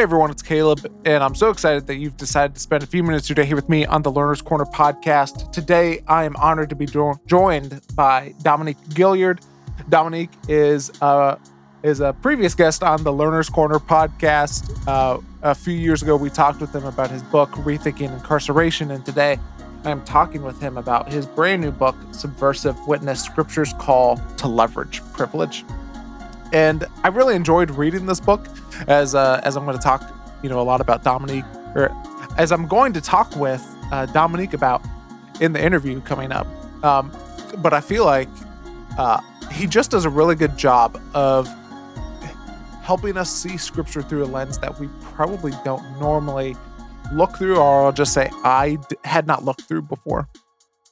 Hey everyone, it's Caleb, and I'm so excited that you've decided to spend a few minutes today here with me on the Learner's Corner podcast. Today, I am honored to be jo- joined by Dominique Gilliard. Dominique is uh, is a previous guest on the Learner's Corner podcast. Uh, a few years ago, we talked with him about his book, Rethinking Incarceration, and today I am talking with him about his brand new book, Subversive Witness Scripture's Call to Leverage Privilege. And I really enjoyed reading this book as uh, as I'm going to talk, you know, a lot about Dominique, or as I'm going to talk with uh, Dominique about in the interview coming up. Um, but I feel like uh, he just does a really good job of helping us see Scripture through a lens that we probably don't normally look through, or I'll just say I d- had not looked through before.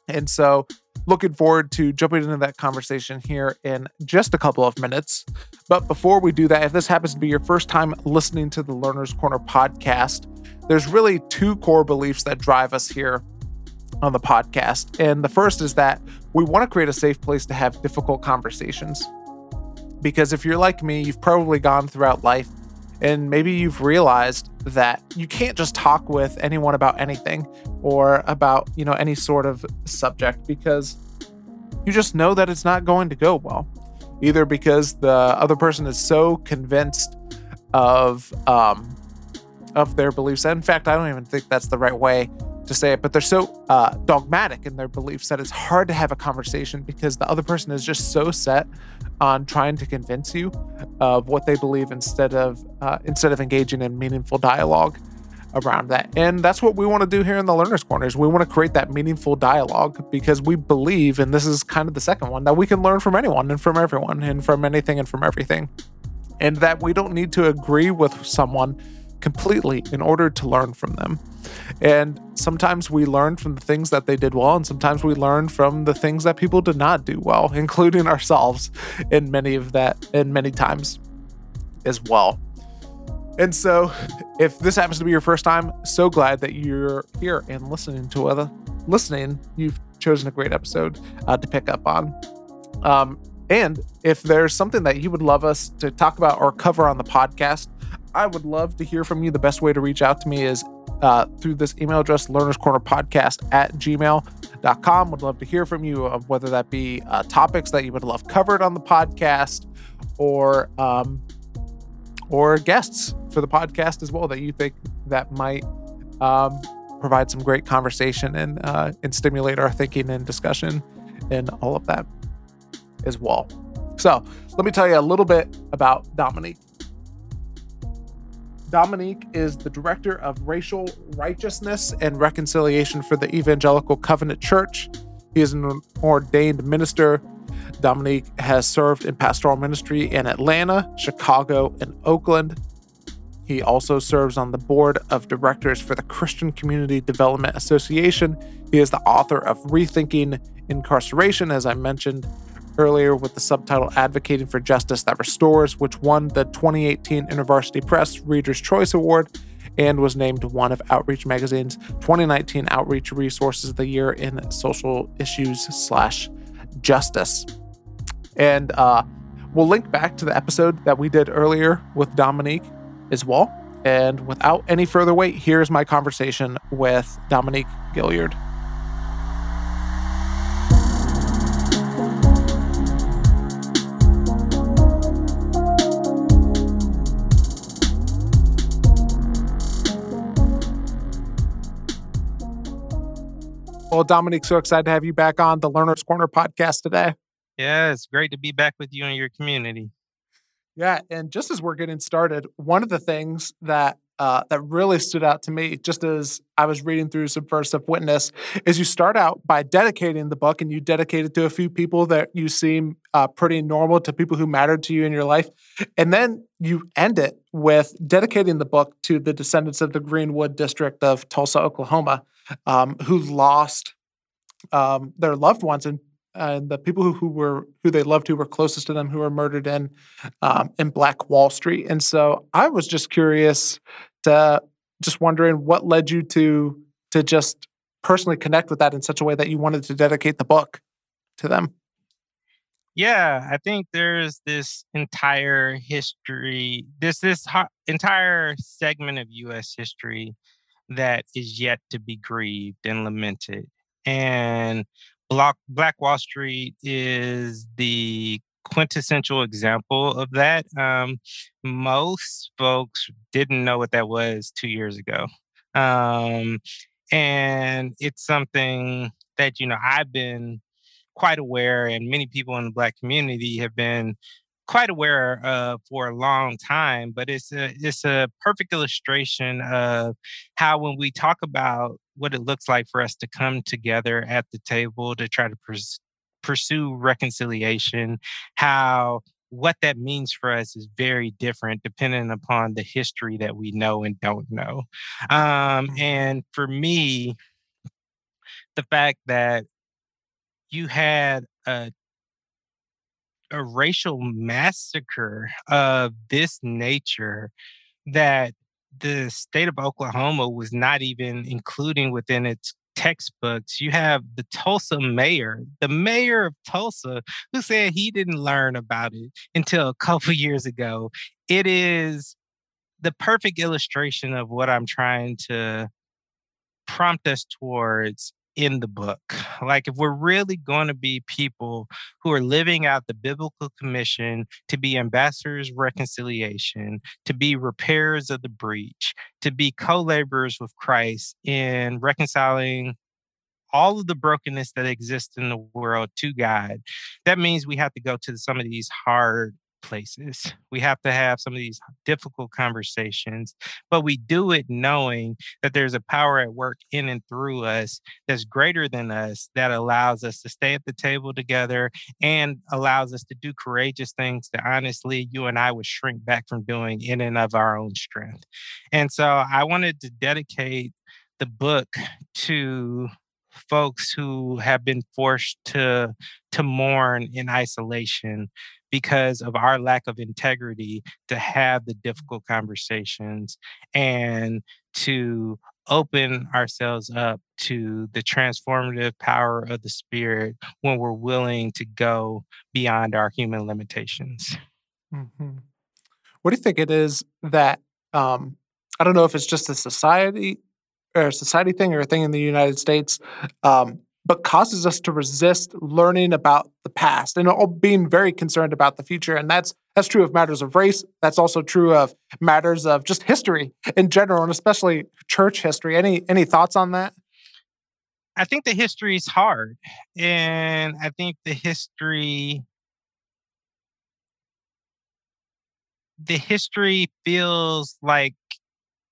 And so looking forward to jumping into that conversation here in just a couple of minutes. But before we do that, if this happens to be your first time listening to the Learner's Corner podcast, there's really two core beliefs that drive us here on the podcast. And the first is that we want to create a safe place to have difficult conversations. Because if you're like me, you've probably gone throughout life and maybe you've realized that you can't just talk with anyone about anything or about, you know, any sort of subject because you just know that it's not going to go well. Either because the other person is so convinced of um of their beliefs. In fact, I don't even think that's the right way to say it, but they're so uh, dogmatic in their beliefs that it's hard to have a conversation because the other person is just so set on trying to convince you of what they believe instead of uh, instead of engaging in meaningful dialogue around that. And that's what we want to do here in the Learners Corners. We want to create that meaningful dialogue because we believe, and this is kind of the second one, that we can learn from anyone and from everyone and from anything and from everything. And that we don't need to agree with someone completely in order to learn from them. And sometimes we learn from the things that they did well, and sometimes we learn from the things that people did not do well, including ourselves in many of that, in many times as well. And so, if this happens to be your first time, so glad that you're here and listening to other listening. You've chosen a great episode uh, to pick up on. Um, and if there's something that you would love us to talk about or cover on the podcast, I would love to hear from you. The best way to reach out to me is uh, through this email address, learners corner podcast at gmail.com. Would love to hear from you whether that be uh, topics that you would love covered on the podcast or um, or guests for the podcast as well that you think that might um, provide some great conversation and uh, and stimulate our thinking and discussion and all of that as well. So let me tell you a little bit about Dominique. Dominique is the director of racial righteousness and reconciliation for the Evangelical Covenant Church. He is an ordained minister. Dominique has served in pastoral ministry in Atlanta, Chicago, and Oakland. He also serves on the board of directors for the Christian Community Development Association. He is the author of Rethinking Incarceration, as I mentioned earlier, with the subtitle Advocating for Justice That Restores, which won the 2018 InterVarsity Press Reader's Choice Award and was named one of Outreach Magazine's 2019 Outreach Resources of the Year in Social Issues slash Justice. And uh, we'll link back to the episode that we did earlier with Dominique as well. And without any further wait, here's my conversation with Dominique Gilliard. Well, Dominique, so excited to have you back on the Learner's Corner podcast today. Yeah, it's great to be back with you and your community. Yeah, and just as we're getting started, one of the things that uh, that really stood out to me, just as I was reading through Subversive Witness, is you start out by dedicating the book, and you dedicate it to a few people that you seem uh, pretty normal to people who mattered to you in your life, and then you end it with dedicating the book to the descendants of the Greenwood District of Tulsa, Oklahoma, um, who lost um, their loved ones and the people who, who were who they loved who were closest to them who were murdered in um, in Black Wall Street. And so I was just curious to just wondering what led you to to just personally connect with that in such a way that you wanted to dedicate the book to them. Yeah, I think there's this entire history, this this ho- entire segment of U.S. history that is yet to be grieved and lamented. And Black Black Wall Street is the quintessential example of that. Um, most folks didn't know what that was two years ago. Um, and it's something that, you know, I've been quite aware, and many people in the Black community have been quite aware of for a long time. But it's a, it's a perfect illustration of how, when we talk about what it looks like for us to come together at the table to try to pers- pursue reconciliation, how what that means for us is very different depending upon the history that we know and don't know. Um, mm-hmm. and for me, the fact that you had a a racial massacre of this nature that the state of Oklahoma was not even including within its textbooks. You have the Tulsa mayor, the mayor of Tulsa, who said he didn't learn about it until a couple years ago. It is the perfect illustration of what I'm trying to prompt us towards in the book. Like, if we're really going to be people who are living out the biblical commission to be ambassadors of reconciliation, to be repairers of the breach, to be co laborers with Christ in reconciling all of the brokenness that exists in the world to God, that means we have to go to some of these hard places. We have to have some of these difficult conversations, but we do it knowing that there's a power at work in and through us that's greater than us that allows us to stay at the table together and allows us to do courageous things that honestly you and I would shrink back from doing in and of our own strength. And so I wanted to dedicate the book to folks who have been forced to to mourn in isolation because of our lack of integrity to have the difficult conversations and to open ourselves up to the transformative power of the spirit when we're willing to go beyond our human limitations. Mm-hmm. What do you think it is that um, I don't know if it's just a society or a society thing or a thing in the United States um, but causes us to resist learning about the past and being very concerned about the future. And that's that's true of matters of race. That's also true of matters of just history in general, and especially church history. Any any thoughts on that? I think the history is hard, and I think the history the history feels like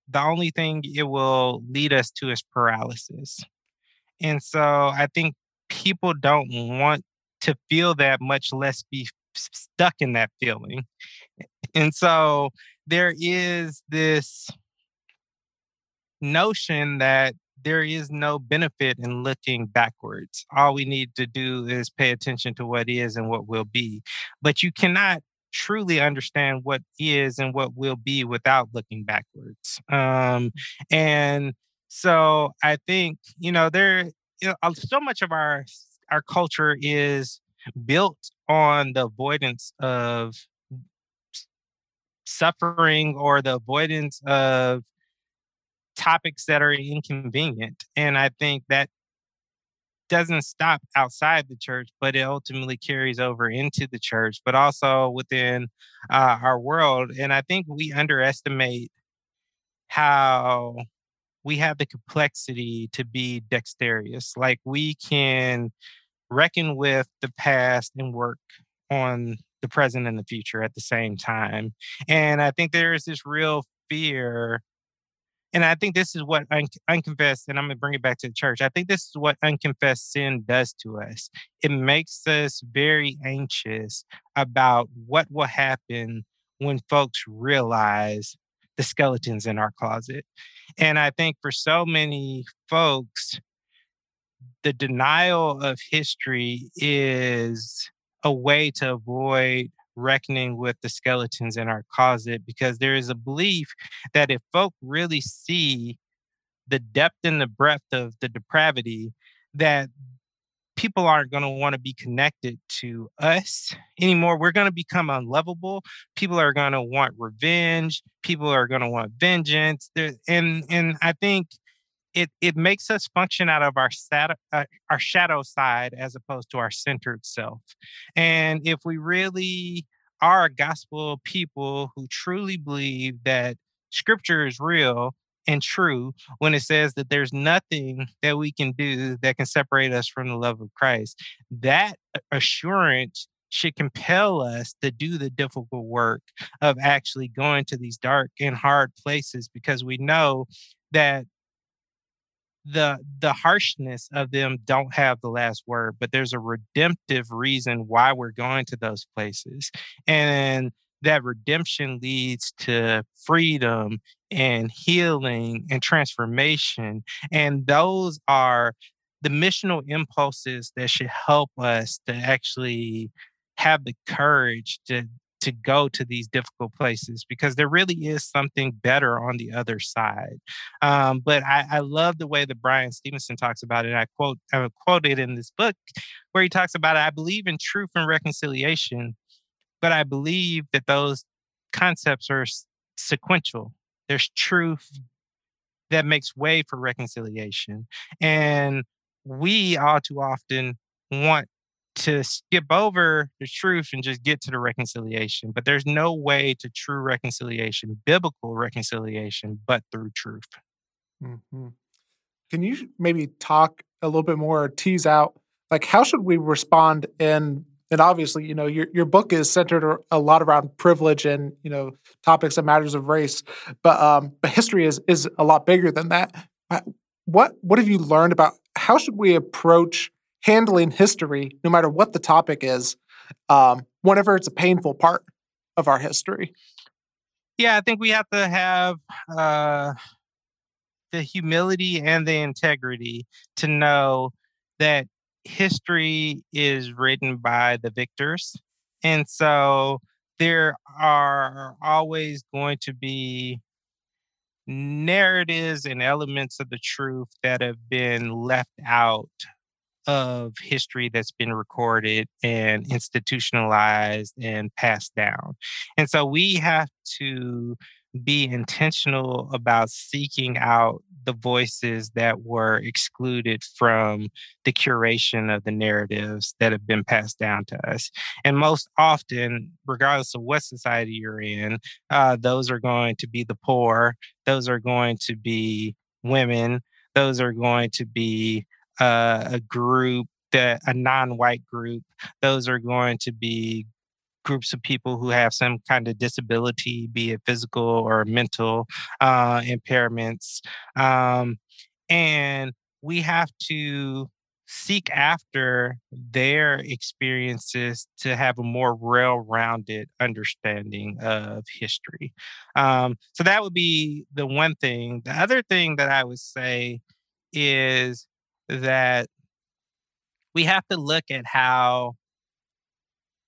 the only thing it will lead us to is paralysis. And so I think people don't want to feel that, much less be stuck in that feeling. And so there is this notion that there is no benefit in looking backwards. All we need to do is pay attention to what is and what will be. But you cannot truly understand what is and what will be without looking backwards. Um, and so I think, you know, there you know, so much of our our culture is built on the avoidance of suffering or the avoidance of topics that are inconvenient. And I think that doesn't stop outside the church, but it ultimately carries over into the church, but also within uh, our world. And I think we underestimate how we have the complexity to be dexterous. Like we can reckon with the past and work on the present and the future at the same time. And I think there is this real fear. And I think this is what un- unconfessed, and I'm going to bring it back to the church. I think this is what unconfessed sin does to us. It makes us very anxious about what will happen when folks realize the skeletons in our closet. And I think for so many folks, the denial of history is a way to avoid reckoning with the skeletons in our closet because there is a belief that if folk really see the depth and the breadth of the depravity, that people aren't going to want to be connected to us anymore. We're going to become unlovable. People are going to want revenge. People are going to want vengeance. There, and and I think it it makes us function out of our sat- uh, our shadow side as opposed to our centered self. And if we really are a gospel people who truly believe that scripture is real and true when it says that there's nothing that we can do that can separate us from the love of Christ. That assurance should compel us to do the difficult work of actually going to these dark and hard places because we know that the the harshness of them don't have the last word but there's a redemptive reason why we're going to those places and that redemption leads to freedom and healing and transformation. And those are the missional impulses that should help us to actually have the courage to to go to these difficult places because there really is something better on the other side. Um, but I, I, love the way that Bryan Stevenson talks about it. I quote I quoted in this book where he talks about I believe in truth and reconciliation, but I believe that those concepts are sequential. There's truth that makes way for reconciliation. And we all too often want to skip over the truth and just get to the reconciliation. But there's no way to true reconciliation, biblical reconciliation, but through truth. Mm-hmm. Can you maybe talk a little bit more, tease out, like, how should we respond in and obviously, you know, your your book is centered a lot around privilege and you know topics and matters of race, but um, but history is is a lot bigger than that. What what have you learned about how should we approach handling history, no matter what the topic is, um, whenever it's a painful part of our history? Yeah, I think we have to have uh, the humility and the integrity to know that history is written by the victors. And so there are always going to be narratives and elements of the truth that have been left out of history that's been recorded and institutionalized and passed down. And so we have to be intentional about seeking out the voices that were excluded from the curation of the narratives that have been passed down to us. And most often, regardless of what society you're in, uh, those are going to be the poor, those are going to be women, those are going to be uh, a group that a non-white group those are going to be groups of people who have some kind of disability, be it physical or mental uh, impairments. Um, and we have to seek after their experiences to have a more well rounded understanding of history. Um, so that would be the one thing. The other thing that I would say is that we have to look at how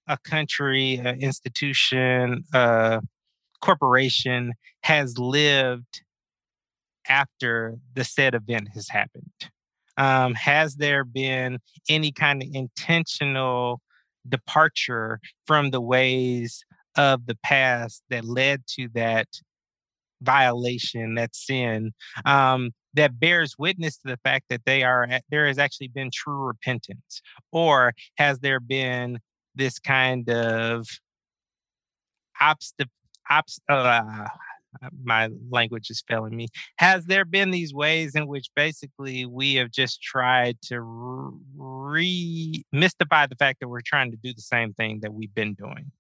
a country, an institution, a corporation has lived after the said event has happened? Um, has there been any kind of intentional departure from the ways of the past that led to that violation, that sin, um, that bears witness to the fact that they are there has actually been true repentance, or has there been this kind of obst obst uh, my language is failing me. Has there been these ways in which basically we have just tried to re mystify the fact that we're trying to do the same thing that we've been doing?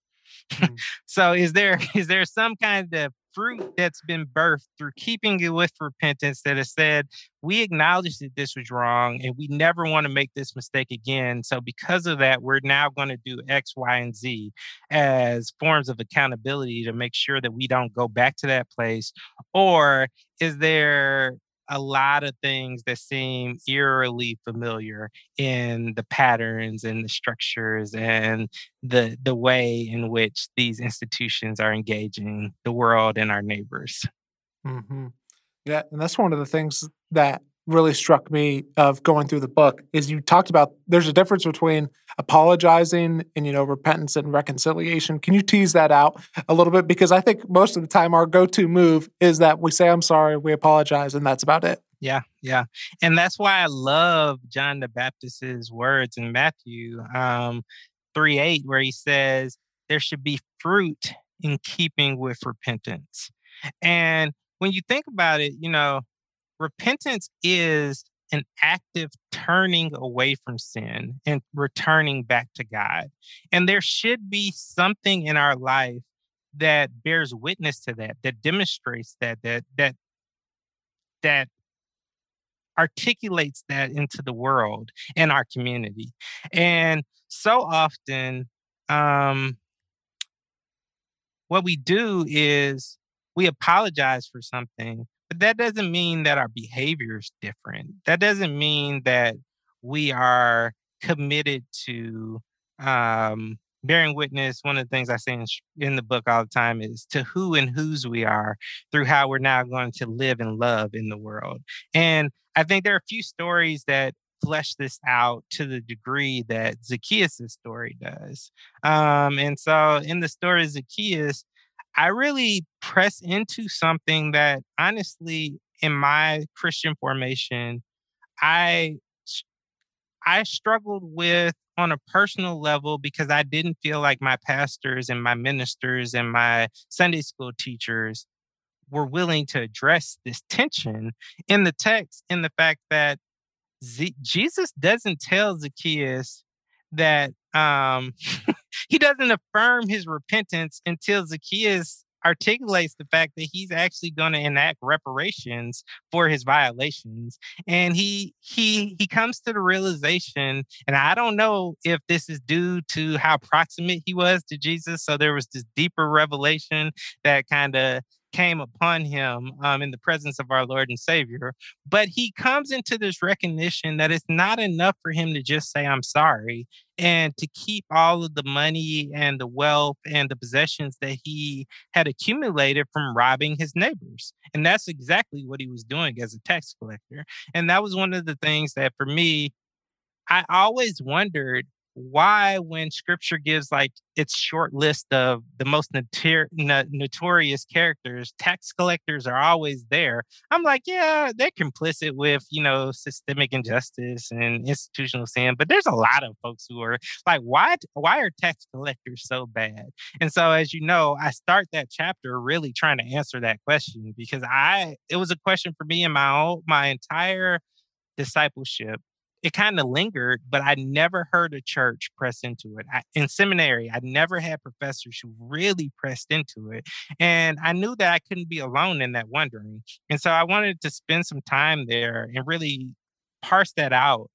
Mm. so is there is there some kind of fruit that's been birthed through keeping it with repentance that has said, we acknowledge that this was wrong and we never want to make this mistake again. So, because of that, we're now going to do X, Y, and Z as forms of accountability to make sure that we don't go back to that place? Or is there a lot of things that seem eerily familiar in the patterns and the structures and the the way in which these institutions are engaging the world and our neighbors. Mm-hmm. Yeah, and that's one of the things that really struck me of going through the book is you talked about there's a difference between apologizing and you know repentance and reconciliation. Can you tease that out a little bit because I think most of the time our go-to move is that we say I'm sorry, we apologize and that's about it. Yeah, yeah. And that's why I love John the Baptist's words in Matthew um 3 8, where he says there should be fruit in keeping with repentance. And when you think about it, you know, repentance is an active turning away from sin and returning back to God. And there should be something in our life that bears witness to that, that demonstrates that, that, that, that articulates that into the world and our community. And so often, um, what we do is we apologize for something, but that doesn't mean that our behavior is different. That doesn't mean that we are committed to um, bearing witness. One of the things I say in, in the book all the time is to who and whose we are through how we're now going to live and love in the world. And I think there are a few stories that flesh this out to the degree that Zacchaeus' story does. Um, and so in the story of Zacchaeus, I really press into something that honestly, in my Christian formation, I I struggled with on a personal level because I didn't feel like my pastors and my ministers and my Sunday school teachers were willing to address this tension in the text in the fact that Z- Jesus doesn't tell Zacchaeus that um, he doesn't affirm his repentance until Zacchaeus articulates the fact that he's actually going to enact reparations for his violations and he he he comes to the realization and i don't know if this is due to how proximate he was to jesus so there was this deeper revelation that kind of came upon him um, in the presence of our Lord and Savior. But he comes into this recognition that it's not enough for him to just say, I'm sorry, and to keep all of the money and the wealth and the possessions that he had accumulated from robbing his neighbors. And that's exactly what he was doing as a tax collector. And that was one of the things that for me, I always wondered why when scripture gives like its short list of the most notor- notorious characters tax collectors are always there i'm like yeah they're complicit with you know systemic injustice and institutional sin but there's a lot of folks who are like why why are tax collectors so bad? And so as you know i start that chapter really trying to answer that question because i it was a question for me in my own my entire discipleship it kind of lingered, but I never heard a church press into it. I, in seminary, I never had professors who really pressed into it. And I knew that I couldn't be alone in that wondering. And so I wanted to spend some time there and really parse that out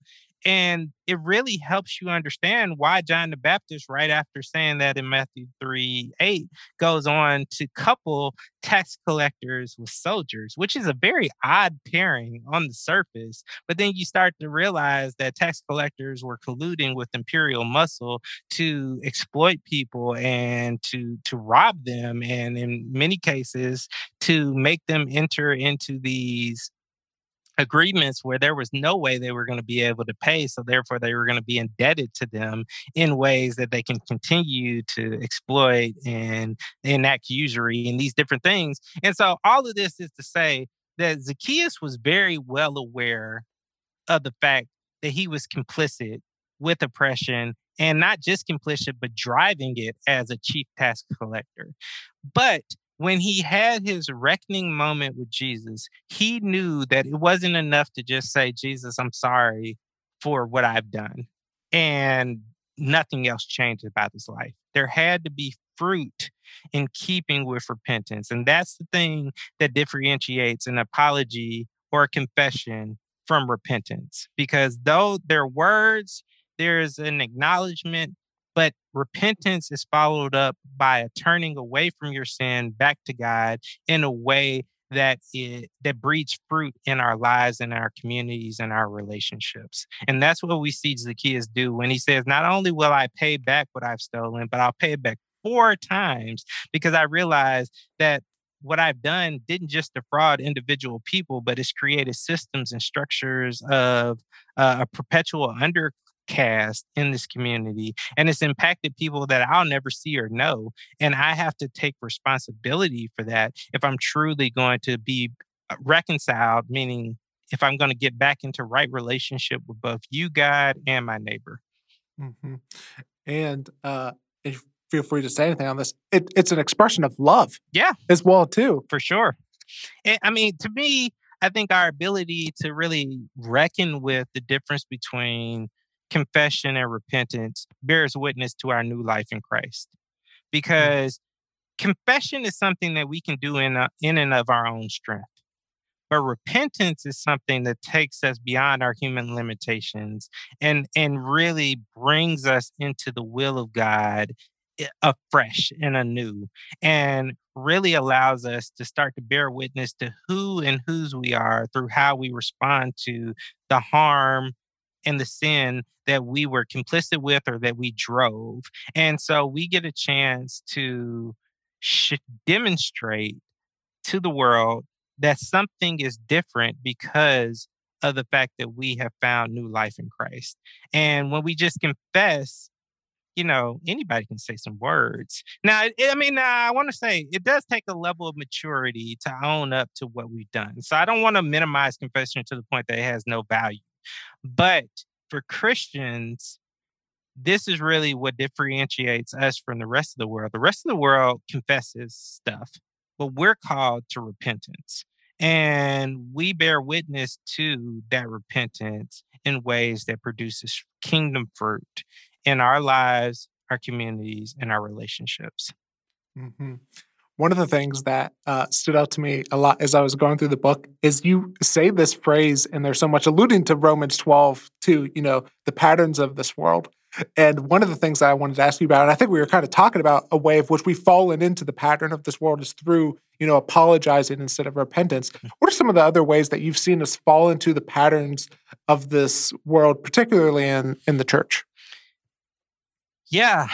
and it really helps you understand why John the Baptist, right after saying that in Matthew 3 8, goes on to couple tax collectors with soldiers, which is a very odd pairing on the surface. But then you start to realize that tax collectors were colluding with imperial muscle to exploit people and to, to rob them, and in many cases, to make them enter into these agreements where there was no way they were going to be able to pay. So therefore, they were going to be indebted to them in ways that they can continue to exploit and enact usury and these different things. And so all of this is to say that Zacchaeus was very well aware of the fact that he was complicit with oppression and not just complicit, but driving it as a chief tax collector. But when he had his reckoning moment with Jesus, he knew that it wasn't enough to just say, Jesus, I'm sorry for what I've done. And nothing else changed about his life. There had to be fruit in keeping with repentance. And that's the thing that differentiates an apology or a confession from repentance. Because though their words, there's an acknowledgement but repentance is followed up by a turning away from your sin back to God in a way that it that breeds fruit in our lives and our communities and our relationships. And that's what we see Zacchaeus do when he says, Not only will I pay back what I've stolen, but I'll pay it back four times because I realize that what I've done didn't just defraud individual people, but it's created systems and structures of uh, a perpetual undercaste in this community. And it's impacted people that I'll never see or know. And I have to take responsibility for that if I'm truly going to be uh, reconciled, meaning if I'm going to get back into right relationship with both you, God, and my neighbor. Mm-hmm. And uh, if feel free to say anything on this. It, it's an expression of love, yeah, as well too, for sure. And, I mean, to me, I think our ability to really reckon with the difference between confession and repentance bears witness to our new life in Christ, mm. because confession is something that we can do in a, in and of our own strength. But repentance is something that takes us beyond our human limitations and and really brings us into the will of God afresh and anew and really allows us to start to bear witness to who and whose we are through how we respond to the harm and the sin that we were complicit with or that we drove. And so we get a chance to sh- demonstrate to the world that something is different because of the fact that we have found new life in Christ. And when we just confess you know, anybody can say some words. Now, I mean, I want to say it does take a level of maturity to own up to what we've done. So I don't want to minimize confession to the point that it has no value. But for Christians, this is really what differentiates us from the rest of the world. The rest of the world confesses stuff, but we're called to repentance. And we bear witness to that repentance in ways that produces kingdom fruit in our lives, our communities, and our relationships. Mm-hmm. One of the things that uh, stood out to me a lot as I was going through the book is you say this phrase, and there's so much alluding to Romans 12 to, you know, the patterns of this world. And one of the things that I wanted to ask you about, and I think we were kind of talking about a way of which we've fallen into the pattern of this world is through, you know, apologizing instead of repentance. Mm. What are some of the other ways that you've seen us fall into the patterns of this world, particularly in in the church? Yeah.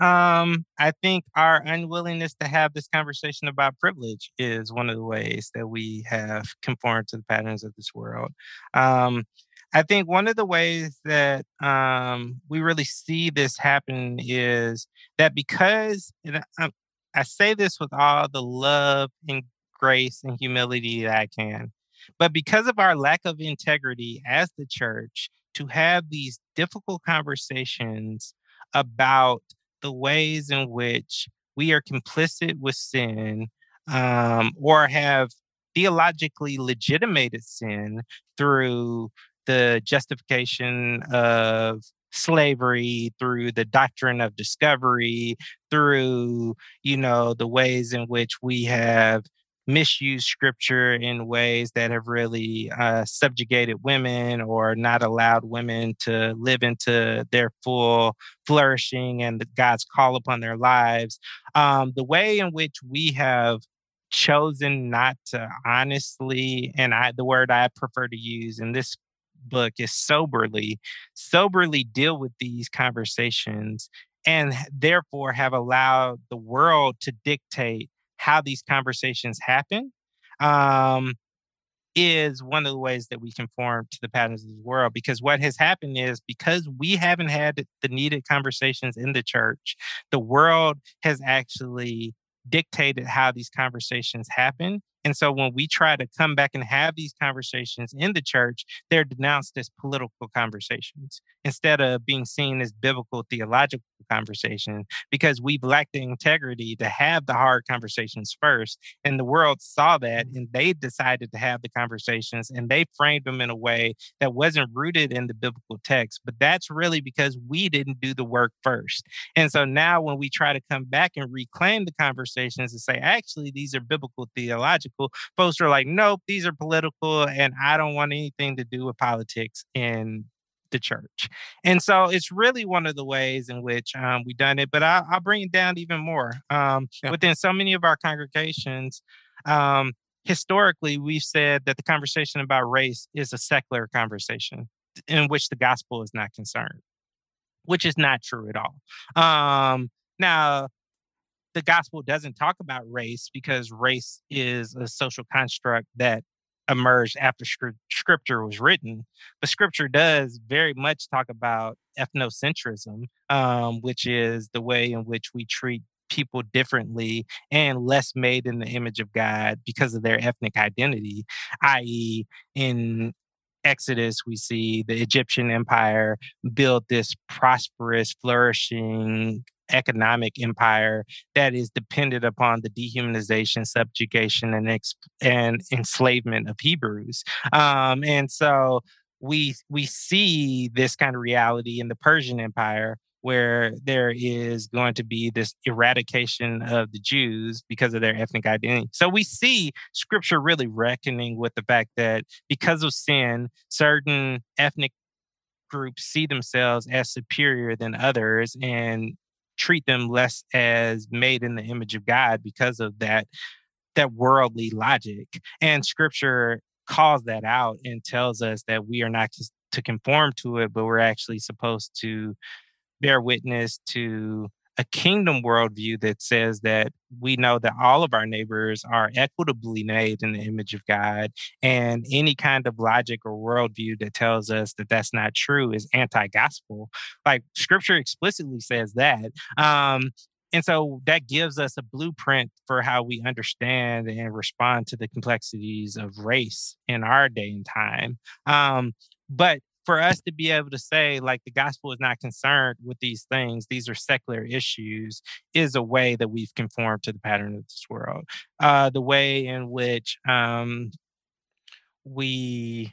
Um, I think our unwillingness to have this conversation about privilege is one of the ways that we have conformed to the patterns of this world. Um, I think one of the ways that um, we really see this happen is that because I, um, I say this with all the love and grace and humility that I can, but because of our lack of integrity as the church, to have these difficult conversations about the ways in which we are complicit with sin um, or have theologically legitimated sin through the justification of slavery through the doctrine of discovery through you know the ways in which we have misused scripture in ways that have really uh, subjugated women or not allowed women to live into their full flourishing and God's call upon their lives. Um, the way in which we have chosen not to honestly, and I, the word I prefer to use in this book is soberly, soberly deal with these conversations and therefore have allowed the world to dictate how these conversations happen um, is one of the ways that we conform to the patterns of the world. Because what has happened is because we haven't had the needed conversations in the church, the world has actually dictated how these conversations happen. And so when we try to come back and have these conversations in the church, they're denounced as political conversations instead of being seen as biblical theological conversation because we've lacked the integrity to have the hard conversations first. And the world saw that mm. and they decided to have the conversations and they framed them in a way that wasn't rooted in the biblical text. But that's really because we didn't do the work first. And so now when we try to come back and reclaim the conversations and say, actually, these are biblical theological, folks are like, nope, these are political and I don't want anything to do with politics. in the church. And so it's really one of the ways in which um, we've done it. But I, will bring it down even more. Um, yeah. Within so many of our congregations, um, historically, we've said that the conversation about race is a secular conversation in which the gospel is not concerned, which is not true at all. Um, now, the gospel doesn't talk about race because race is a social construct that emerged after scripture was written. But scripture does very much talk about ethnocentrism, um, which is the way in which we treat people differently and less made in the image of God because of their ethnic identity, i.e., in Exodus, we see the Egyptian empire build this prosperous, flourishing economic empire that is dependent upon the dehumanization, subjugation, and ex- and enslavement of Hebrews. Um, and so we we see this kind of reality in the Persian Empire, where there is going to be this eradication of the Jews because of their ethnic identity. So we see scripture really reckoning with the fact that because of sin, certain ethnic groups see themselves as superior than others and treat them less as made in the image of God because of that that worldly logic. And scripture calls that out and tells us that we are not just to conform to it, but we're actually supposed to bear witness to a kingdom worldview that says that we know that all of our neighbors are equitably made in the image of God. And any kind of logic or worldview that tells us that that's not true is anti gospel. Like scripture explicitly says that. Um, and so that gives us a blueprint for how we understand and respond to the complexities of race in our day and time. Um, but for us to be able to say like the gospel is not concerned with these things these are secular issues is a way that we've conformed to the pattern of this world. Uh, the way in which um, we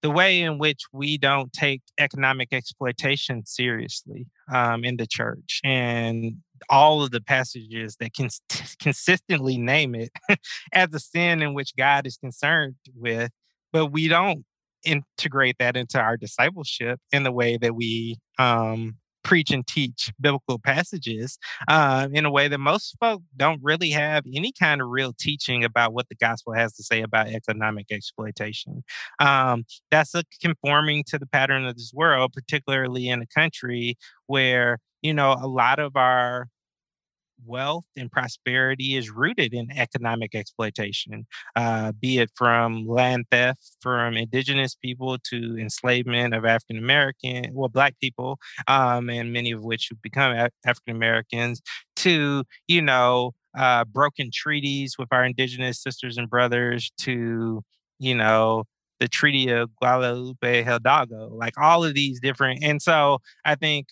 the way in which we don't take economic exploitation seriously um, in the church and all of the passages that can consistently name it as a sin in which God is concerned with, but we don't integrate that into our discipleship in the way that we um, preach and teach biblical passages uh, in a way that most folk don't really have any kind of real teaching about what the gospel has to say about economic exploitation. Um, that's conforming to the pattern of this world, particularly in a country where you know a lot of our wealth and prosperity is rooted in economic exploitation, uh, be it from land theft from indigenous people to enslavement of African American, well, Black people, um, and many of which have become African Americans, to, you know, uh, broken treaties with our indigenous sisters and brothers, to, you know, the Treaty of Guadalupe Hidalgo, like all of these different. And so I think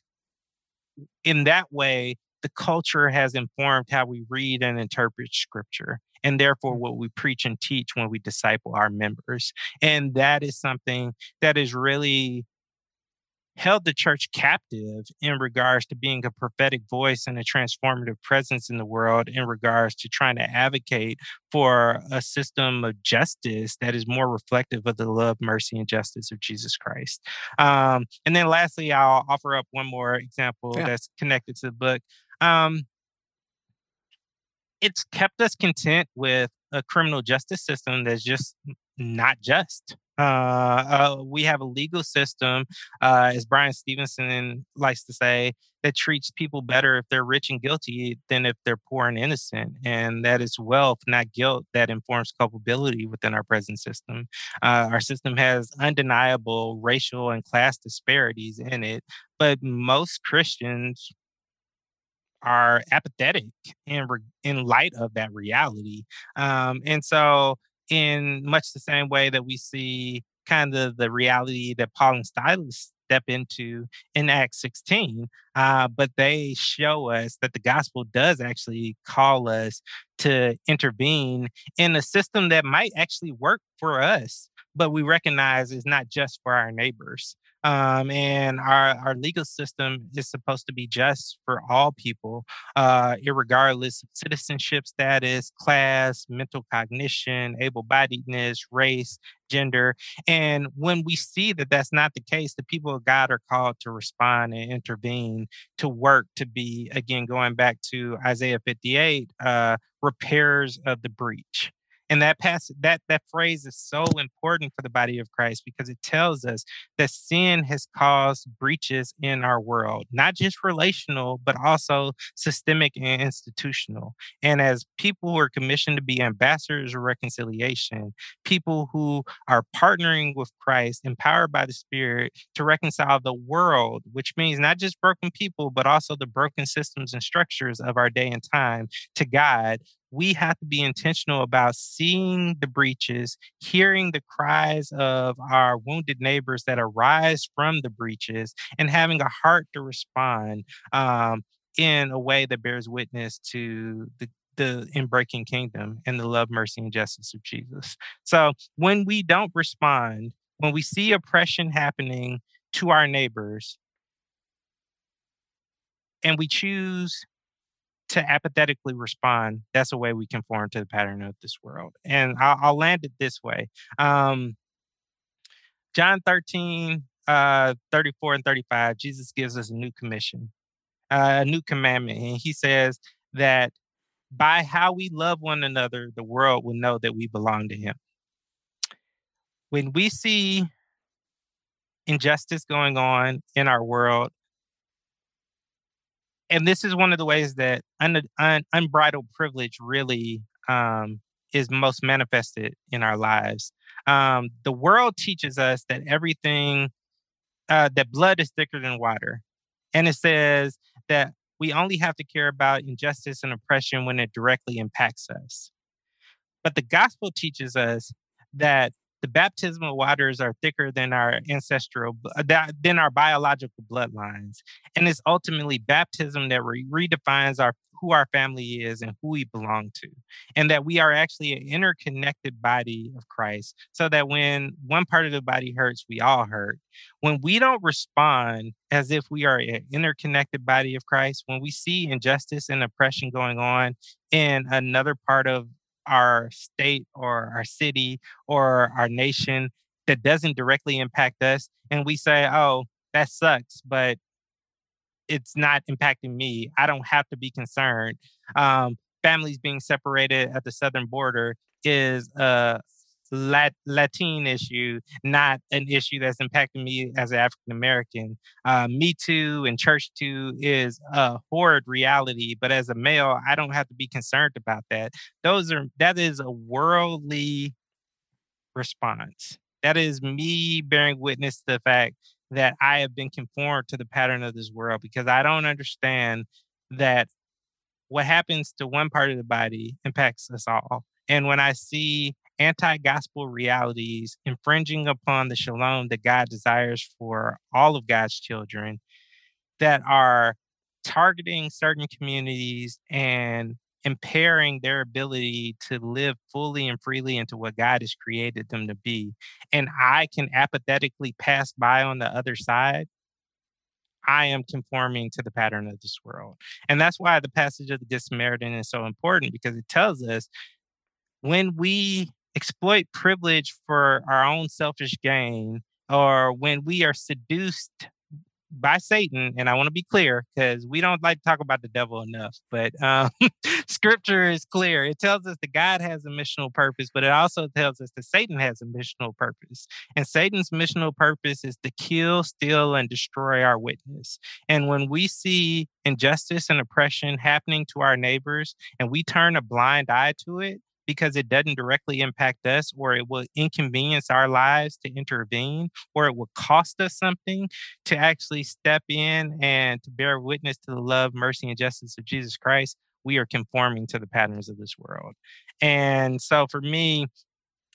in that way, the culture has informed how we read and interpret scripture and therefore mm. what we preach and teach when we disciple our members and that is something that is really held the church captive in regards to being a prophetic voice and a transformative presence in the world in regards to trying to advocate for a system of justice that is more reflective of the love, mercy, and justice of Jesus Christ. Um, and then lastly, I'll offer up one more example yeah. that's connected to the book. Um, it's kept us content with a criminal justice system that's just not just. Uh, uh, we have a legal system, uh, as Bryan Stevenson likes to say, that treats people better if they're rich and guilty than if they're poor and innocent. And that is wealth, not guilt, that informs culpability within our present system. Uh, our system has undeniable racial and class disparities in it, but most Christians are apathetic in re- in light of that reality. Um, and so, in much the same way that we see kind of the reality that Paul and Silas step into in Acts 16, uh, but they show us that the gospel does actually call us to intervene in a system that might actually work for us, but we recognize is not just for our neighbors. Um, and our, our legal system is supposed to be just for all people, uh, regardless of citizenship status, class, mental cognition, able bodiedness, race, gender. And when we see that that's not the case, the people of God are called to respond and intervene, to work, to be, again, going back to Isaiah 58, uh, repairs of the breach. And that pass that that phrase is so important for the body of Christ because it tells us that sin has caused breaches in our world, not just relational, but also systemic and institutional. And as people who are commissioned to be ambassadors of reconciliation, people who are partnering with Christ, empowered by the Spirit to reconcile the world, which means not just broken people, but also the broken systems and structures of our day and time to God, we have to be intentional about seeing the breaches, hearing the cries of our wounded neighbors that arise from the breaches, and having a heart to respond um, in a way that bears witness to the the in-breaking kingdom and the love, mercy, and justice of Jesus. So when we don't respond, when we see oppression happening to our neighbors, and we choose to apathetically respond, that's a way we conform to the pattern of this world. And I'll, I'll land it this way. Um, John 13, uh, 34 and 35, Jesus gives us a new commission, uh, a new commandment. And he says that by how we love one another, the world will know that we belong to him. When we see injustice going on in our world, and this is one of the ways that un, un, unbridled privilege really um, is most manifested in our lives. Um, the world teaches us that everything, uh, that blood is thicker than water. And it says that we only have to care about injustice and oppression when it directly impacts us. But the gospel teaches us that the baptismal waters are thicker than our ancestral uh, than our biological bloodlines and it's ultimately baptism that re- redefines our who our family is and who we belong to and that we are actually an interconnected body of christ so that when one part of the body hurts we all hurt. When we don't respond as if we are an interconnected body of christ when we see injustice and oppression going on in another part of our state or our city or our nation that doesn't directly impact us and we say oh that sucks but it's not impacting me. I don't have to be concerned. Um, families being separated at the southern border is a Lat- Latin issue, not an issue that's impacting me as an African American. Uh, me Too and Church Too is a horrid reality, but as a male, I don't have to be concerned about that. Those are that is a worldly response. That is me bearing witness to the fact that I have been conformed to the pattern of this world because I don't understand that what happens to one part of the body impacts us all. And when I see anti gospel realities infringing upon the shalom that God desires for all of God's children that are targeting certain communities and impairing their ability to live fully and freely into what God has created them to be. And I can apathetically pass by on the other side. I am conforming to the pattern of this world. And that's why the passage of the Good Samaritan is so important because it tells us when we exploit privilege for our own selfish gain, or when we are seduced by Satan, and I want to be clear because we don't like to talk about the devil enough, but um, scripture is clear. It tells us that God has a missional purpose, but it also tells us that Satan has a missional purpose. And Satan's missional purpose is to kill, steal, and destroy our witness. And when we see injustice and oppression happening to our neighbors and we turn a blind eye to it, because it doesn't directly impact us or it will inconvenience our lives to intervene or it will cost us something to actually step in and to bear witness to the love, mercy, and justice of Jesus Christ, we are conforming to the patterns of this world. And so for me,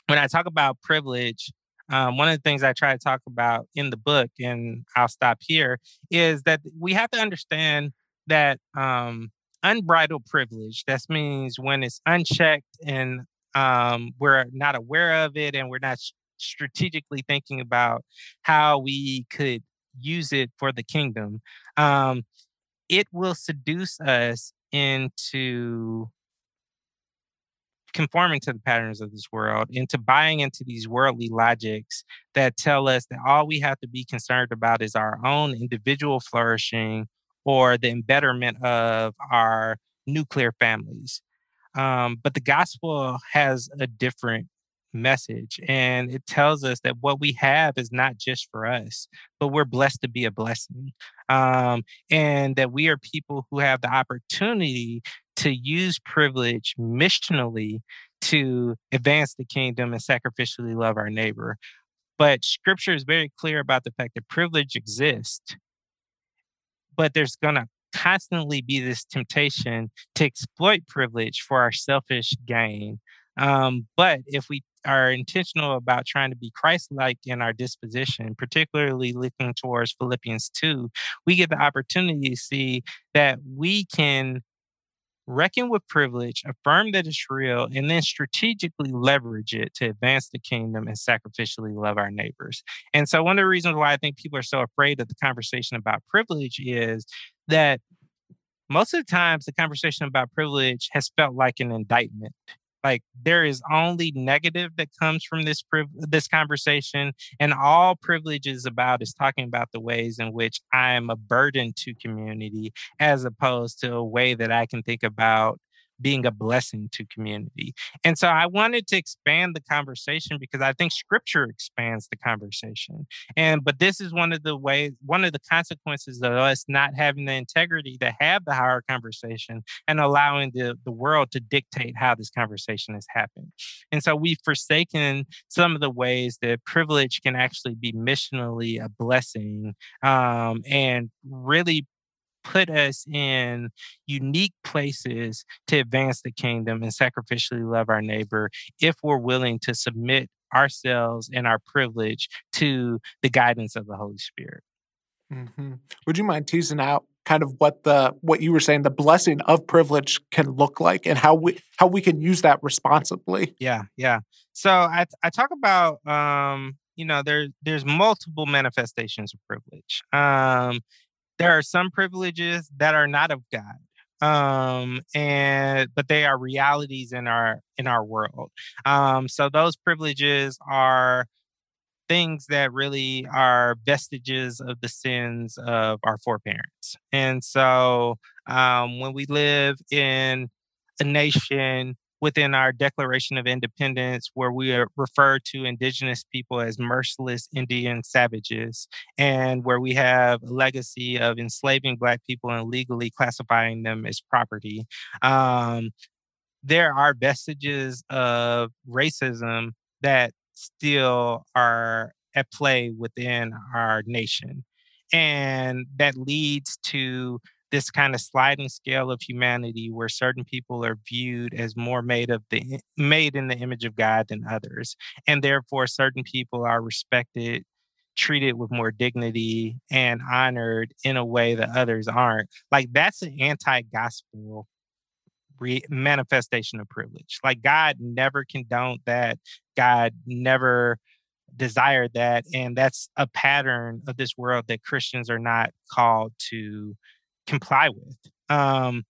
when I talk about privilege, um, one of the things I try to talk about in the book, and I'll stop here, is that we have to understand that um, unbridled privilege. That means when it's unchecked and um, we're not aware of it and we're not strategically thinking about how we could use it for the kingdom, um, it will seduce us into conforming to the patterns of this world, into buying into these worldly logics that tell us that all we have to be concerned about is our own individual flourishing or the embetterment of our nuclear families. Um, but the gospel has a different message and it tells us that what we have is not just for us but we're blessed to be a blessing um, and that we are people who have the opportunity to use privilege missionally to advance the kingdom and sacrificially love our neighbor but scripture is very clear about the fact that privilege exists but there's going to constantly be this temptation to exploit privilege for our selfish gain. Um, but if we are intentional about trying to be Christ like in our disposition, particularly looking towards Philippians 2, we get the opportunity to see that we can reckon with privilege, affirm that it's real, and then strategically leverage it to advance the kingdom and sacrificially love our neighbors. And so, one of the reasons why I think people are so afraid of the conversation about privilege is that most of the times the conversation about privilege has felt like an indictment like there is only negative that comes from this priv- this conversation and all privilege is about is talking about the ways in which i am a burden to community as opposed to a way that i can think about being a blessing to community. And so I wanted to expand the conversation because I think scripture expands the conversation. And but this is one of the ways, one of the consequences of us not having the integrity to have the higher conversation and allowing the, the world to dictate how this conversation has happened. And so we've forsaken some of the ways that privilege can actually be missionally a blessing um, and really put us in unique places to advance the kingdom and sacrificially love our neighbor if we're willing to submit ourselves and our privilege to the guidance of the Holy Spirit. Mm-hmm. Would you mind teasing out kind of what the what you were saying the blessing of privilege can look like and how we how we can use that responsibly? Yeah, yeah. So I I talk about um you know there there's multiple manifestations of privilege. Um there are some privileges that are not of God um and but they are realities in our in our world. Um so those privileges are things that really are vestiges of the sins of our foreparents. And so um when we live in a nation within our Declaration of Independence, where we refer to indigenous people as merciless Indian savages, and where we have a legacy of enslaving Black people and legally classifying them as property. Um, there are vestiges of racism that still are at play within our nation. And that leads to this kind of sliding scale of humanity where certain people are viewed as more made of the made in the image of God than others and therefore certain people are respected treated with more dignity and honored in a way that others aren't like that's an anti-gospel re- manifestation of privilege. Like God never condoned that God never desired that and that's a pattern of this world that Christians are not called to comply with. Um,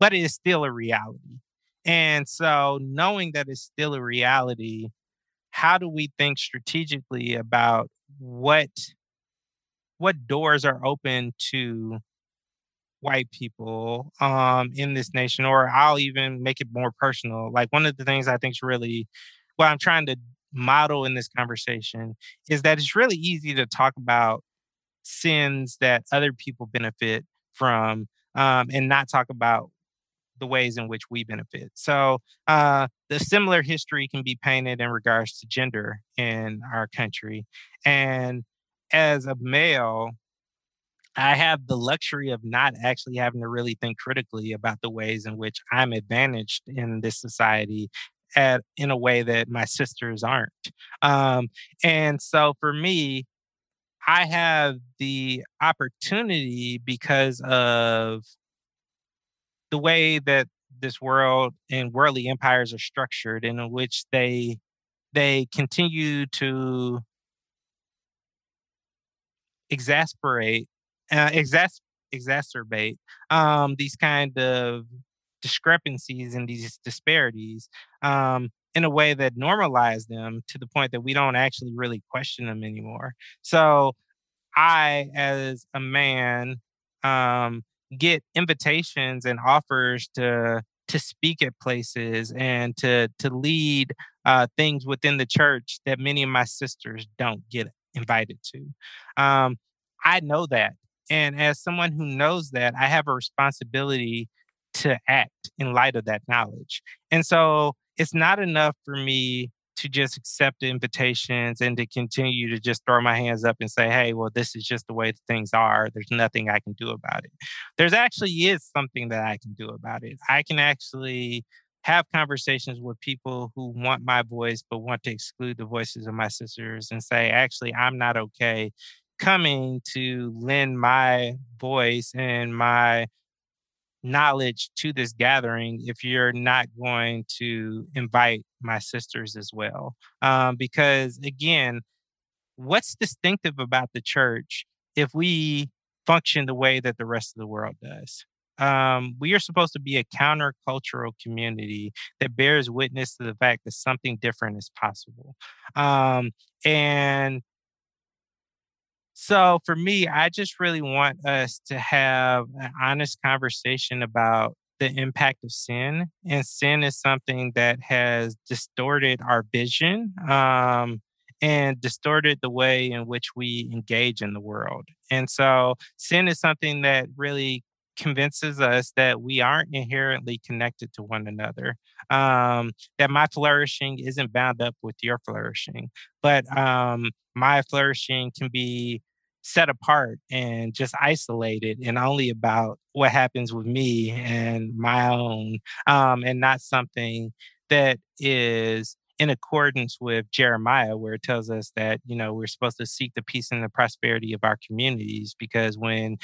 but it is still a reality. And so, knowing that it's still a reality, how do we think strategically about what what doors are open to white people um, in this nation? Or I'll even make it more personal. Like one of the things I think is really what I'm trying to model in this conversation is that it's really easy to talk about sins that other people benefit from um, and not talk about the ways in which we benefit. So uh, the similar history can be painted in regards to gender in our country. And as a male, I have the luxury of not actually having to really think critically about the ways in which I'm advantaged in this society at in a way that my sisters aren't. Um, and so for me, I have the opportunity because of the way that this world and worldly empires are structured and in which they they continue to exasperate uh, exas- exacerbate um, these kind of discrepancies and these disparities um, in a way that normalize them to the point that we don't actually really question them anymore. So I, as a man, um, get invitations and offers to to speak at places and to to lead uh, things within the church that many of my sisters don't get invited to. Um, I know that, and as someone who knows that, I have a responsibility to act in light of that knowledge. And so it's not enough for me to just accept the invitations and to continue to just throw my hands up and say, hey, well, this is just the way things are. There's nothing I can do about it. There's actually is something that I can do about it. I can actually have conversations with people who want my voice but want to exclude the voices of my sisters and say, actually, I'm not okay coming to lend my voice and my knowledge to this gathering if you're not going to invite my sisters as well. Um, because again, what's distinctive about the church if we function the way that the rest of the world does? Um, we are supposed to be a countercultural community that bears witness to the fact that something different is possible. Um, and so for me, I just really want us to have an honest conversation about the impact of sin. And sin is something that has distorted our vision um, and distorted the way in which we engage in the world. And so sin is something that really convinces us that we aren't inherently connected to one another, um, that my flourishing isn't bound up with your flourishing, but um, my flourishing can be set apart and just isolated and only about what happens with me and my own, um, and not something that is in accordance with Jeremiah, where it tells us that, you know, we're supposed to seek the peace and the prosperity of our communities because when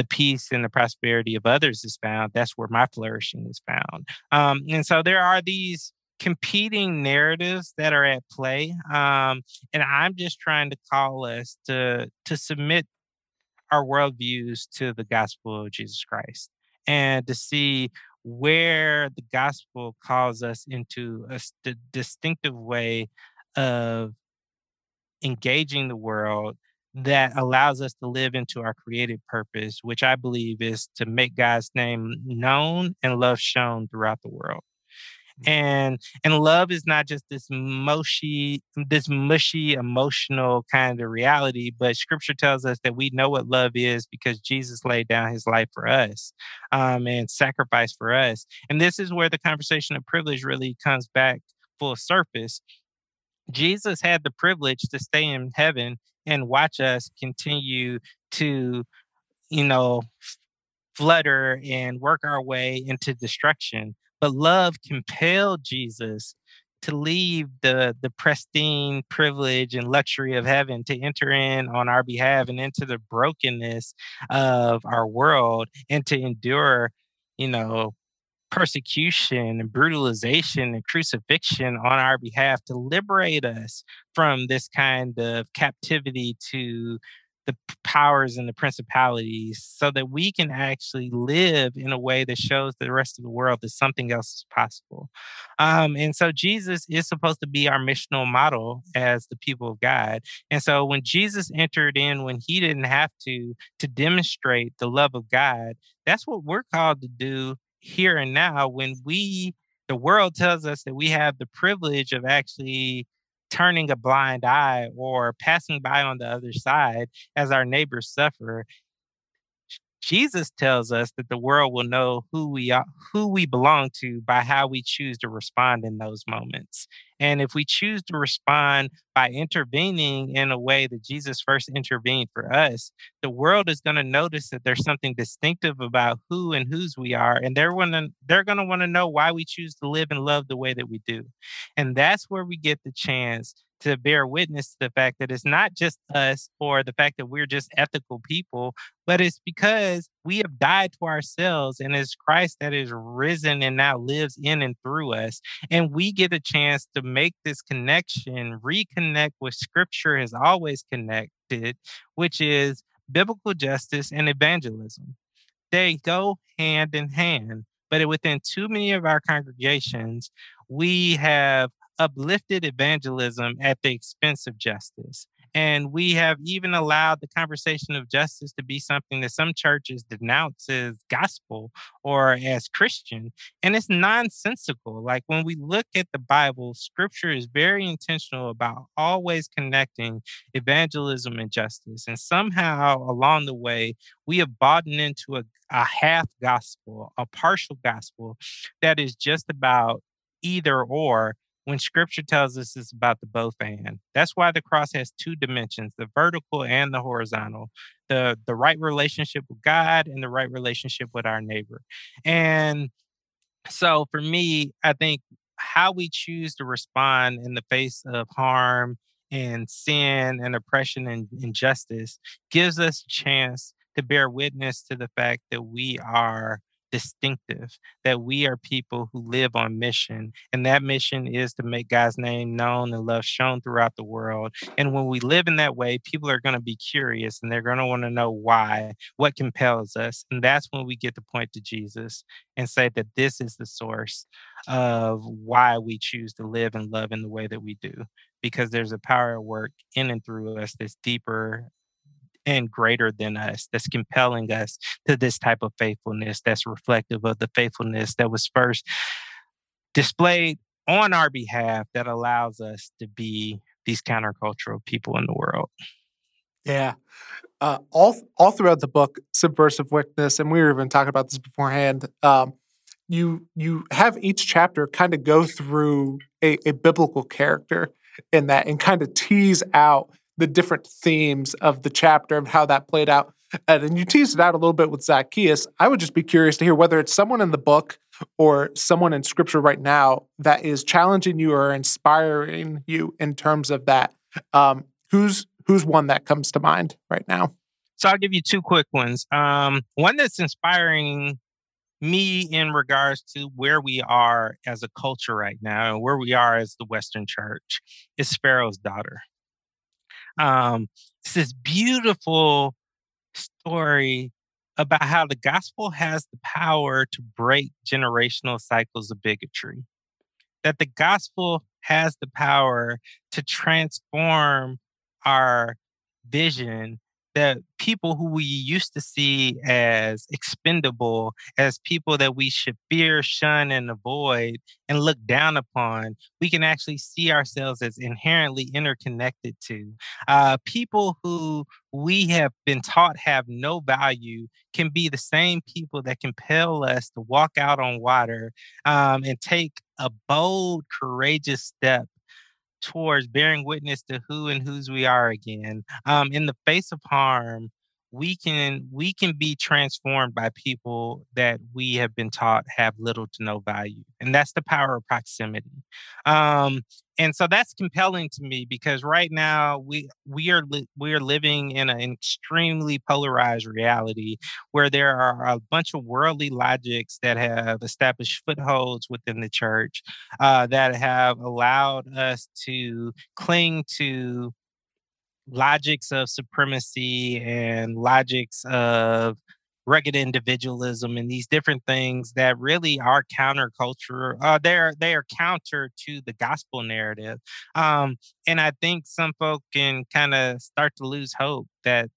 the peace and the prosperity of others is found, that's where my flourishing is found. Um, and so there are these competing narratives that are at play. Um, and I'm just trying to call us to to submit our worldviews to the gospel of Jesus Christ and to see where the gospel calls us into a st- distinctive way of engaging the world that allows us to live into our created purpose, which I believe is to make God's name known and love shown throughout the world. And and love is not just this mushy this mushy emotional kind of reality but scripture tells us that we know what love is because jesus laid down his life for us um, and sacrificed for us. And this is where the conversation of privilege really comes back full surface jesus had the privilege to stay in heaven and watch us continue to you know flutter and work our way into destruction. But love compelled Jesus to leave the the pristine privilege and luxury of heaven to enter in on our behalf and into the brokenness of our world and to endure you know persecution and brutalization and crucifixion on our behalf to liberate us from this kind of captivity to the powers and the principalities so that we can actually live in a way that shows the rest of the world that something else is possible. Um, and so Jesus is supposed to be our missional model as the people of God. And so when Jesus entered in when he didn't have to to demonstrate the love of God, that's what we're called to do here and now when we the world tells us that we have the privilege of actually turning a blind eye or passing by on the other side as our neighbors suffer Jesus tells us that the world will know who we are, who we belong to by how we choose to respond in those moments. And if we choose to respond by intervening in a way that Jesus first intervened for us, the world is going to notice that there's something distinctive about who and whose we are. And they're gonna they're gonna want to know why we choose to live and love the way that we do. And that's where we get the chance to bear witness to the fact that it's not just us or the fact that we're just ethical people, but it's because we have died to ourselves and it's Christ that is risen and now lives in and through us. And we get a chance to make this connection, reconnect with scripture has always connected, which is biblical justice and evangelism. They go hand in hand. But within too many of our congregations, we have uplifted evangelism at the expense of justice. And we have even allowed the conversation of justice to be something that some churches denounce as gospel or as Christian. And it's nonsensical. Like when we look at the Bible, scripture is very intentional about always connecting evangelism and justice. And somehow along the way, we have bought into a, a half gospel, a partial gospel that is just about either or when scripture tells us it's about the both and. That's why the cross has two dimensions, the vertical and the horizontal. The the right relationship with God and the right relationship with our neighbor. And so for me, I think how we choose to respond in the face of harm and sin and oppression and injustice gives us a chance to bear witness to the fact that we are distinctive, that we are people who live on mission. And that mission is to make God's name known and love shown throughout the world. And when we live in that way, people are going to be curious and they're going to want to know why, what compels us. And that's when we get to point to Jesus and say that this is the source of why we choose to live and love in the way that we do. Because there's a power at work in and through us that's deeper and greater than us that's compelling us to this type of faithfulness that's reflective of the faithfulness that was first displayed on our behalf that allows us to be these countercultural people in the world. Yeah. Uh, all all throughout the book, Subversive Witness, and we were even talking about this beforehand. Um, you you have each chapter kind of go through a, a biblical character in that and kind of tease out the different themes of the chapter and how that played out. And you teased it out a little bit with Zacchaeus. I would just be curious to hear whether it's someone in the book or someone in scripture right now that is challenging you or inspiring you in terms of that. Um, who's who's one that comes to mind right now? So I'll give you two quick ones. Um, one that's inspiring me in regards to where we are as a culture right now and where we are as the Western church is Pharaoh's daughter. Um, it's this beautiful story about how the gospel has the power to break generational cycles of bigotry. That the gospel has the power to transform our vision that people who we used to see as expendable, as people that we should fear, shun, and avoid and look down upon, we can actually see ourselves as inherently interconnected to. Uh, people who we have been taught have no value can be the same people that compel us to walk out on water um, and take a bold, courageous step towards bearing witness to who and whose we are again. Um, in the face of harm, we can we can be transformed by people that we have been taught have little to no value and that's the power of proximity. Um, and so that's compelling to me because right now we we are li- we are living in an extremely polarized reality where there are a bunch of worldly logics that have established footholds within the church uh, that have allowed us to cling to logics of supremacy and logics of rugged individualism and these different things that really are counterculture. Uh, they're they are counter to the gospel narrative, um, and I think some folk can kind of start to lose hope that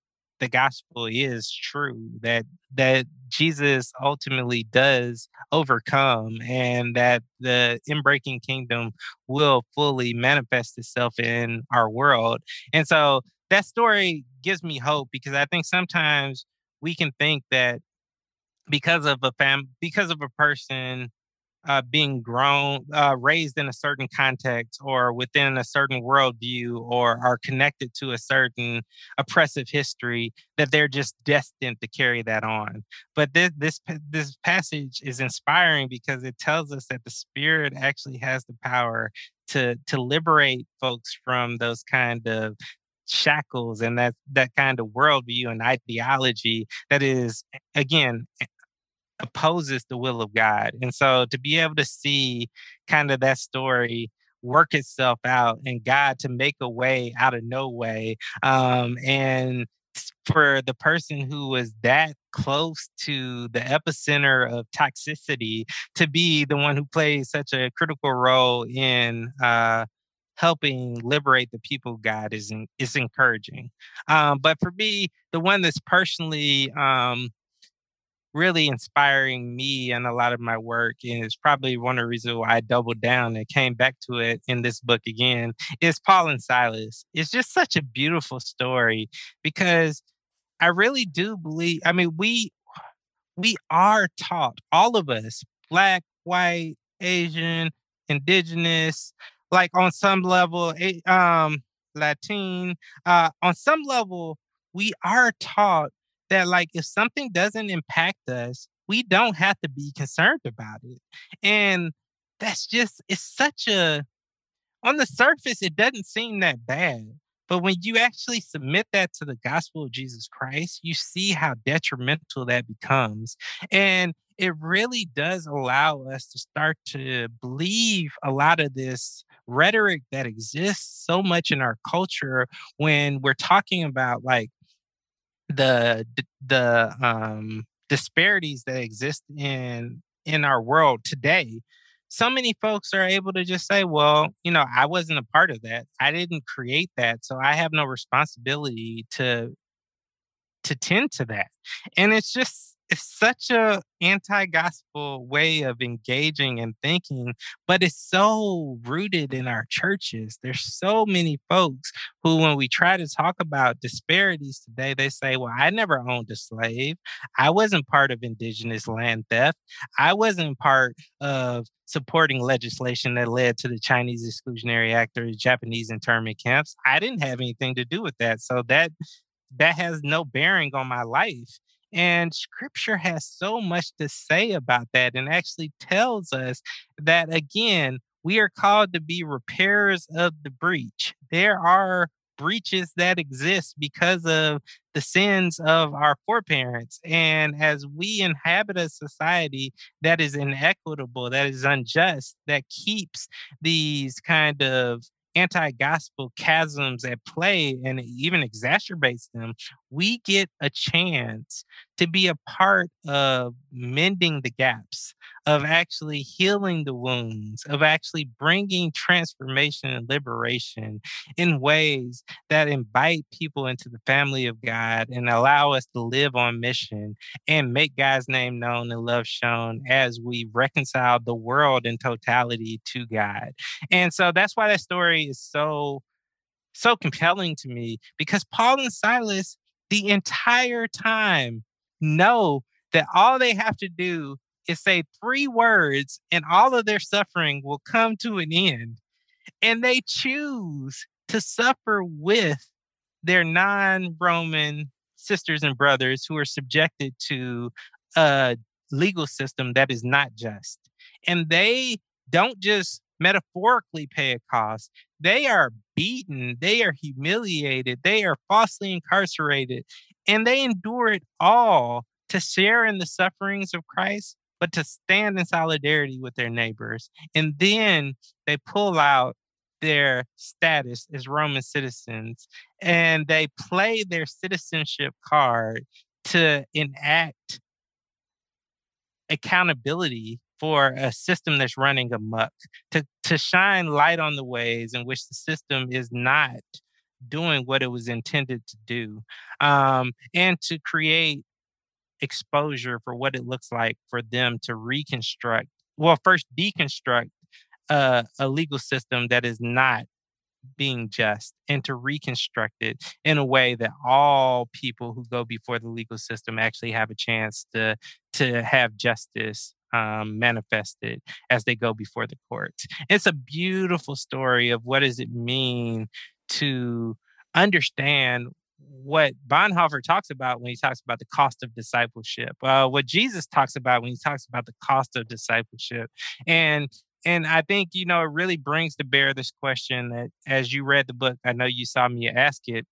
the gospel is true that that Jesus ultimately does overcome and that the inbreaking kingdom will fully manifest itself in our world. And so that story gives me hope because I think sometimes we can think that because of a fam because of a person uh, being grown, uh, raised in a certain context or within a certain worldview or are connected to a certain oppressive history, that they're just destined to carry that on. But this this this passage is inspiring because it tells us that the Spirit actually has the power to to liberate folks from those kind of shackles and that that kind of worldview and ideology that is again opposes the will of God. And so to be able to see kind of that story work itself out and God to make a way out of no way. Um, and for the person who was that close to the epicenter of toxicity to be the one who plays such a critical role in uh, helping liberate the people God is is encouraging. Um, but for me, the one that's personally um, really inspiring me and a lot of my work, and it's probably one of the reasons why I doubled down and came back to it in this book again, is Paul and Silas. It's just such a beautiful story because I really do believe, I mean, we we are taught, all of us, black, white, Asian, indigenous, like on some level, um, Latin, uh, on some level, we are taught that like if something doesn't impact us, we don't have to be concerned about it. And that's just it's such a on the surface, it doesn't seem that bad. But when you actually submit that to the gospel of Jesus Christ, you see how detrimental that becomes. And it really does allow us to start to believe a lot of this rhetoric that exists so much in our culture when we're talking about like the the um, disparities that exist in in our world today so many folks are able to just say well you know i wasn't a part of that. I didn't create that so i have no responsibility to to tend to that. And it's just it's such a anti-gospel way of engaging and thinking but it's so rooted in our churches. There's so many folks who when we try to talk about disparities today they say well i never owned a slave. I wasn't part of indigenous land theft. I wasn't part of supporting legislation that led to the chinese exclusionary act or japanese internment camps. I didn't have anything to do with that. So that that has no bearing on my life and scripture has so much to say about that and actually tells us that, again, we are called to be repairers of the breach. There are breaches that exist because of the sins of our foreparents. And as we inhabit a society that is inequitable, that is unjust, that keeps these kind of anti gospel chasms at play and even exacerbates them, we get a chance to be a part of mending the gaps, of actually healing the wounds, of actually bringing transformation and liberation in ways that invite people into the family of God and allow us to live on mission and make God's name known and love shown as we reconcile the world in totality to God. And so that's why that story is so so compelling to me because Paul and Silas the entire time know that all they have to do is say three words and all of their suffering will come to an end. And they choose to suffer with their non Roman sisters and brothers who are subjected to a legal system that is not just. And they don't just metaphorically pay a cost, they are beaten, they are humiliated, they are falsely incarcerated, and they endure it all to share in the sufferings of Christ, but to stand in solidarity with their neighbors. And then they pull out their status as Roman citizens and they play their citizenship card to enact accountability for a system that's running amok, to, to shine light on the ways in which the system is not doing what it was intended to do, um, and to create exposure for what it looks like for them to reconstruct, well, first deconstruct uh, a legal system that is not being just and to reconstruct it in a way that all people who go before the legal system actually have a chance to to have justice um, manifested as they go before the courts. It's a beautiful story of what does it mean to understand what Bonhoeffer talks about when he talks about the cost of discipleship, uh, what Jesus talks about when he talks about the cost of discipleship, and and I think you know it really brings to bear this question that as you read the book, I know you saw me ask it,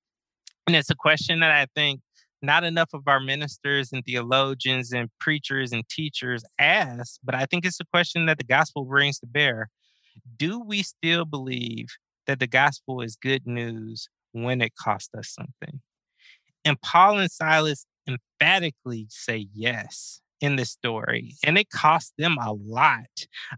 and it's a question that I think not enough of our ministers and theologians and preachers and teachers ask, but I think it's a question that the gospel brings to bear. Do we still believe that the gospel is good news when it costs us something? And Paul and Silas emphatically say yes. in this story, and it cost them a lot.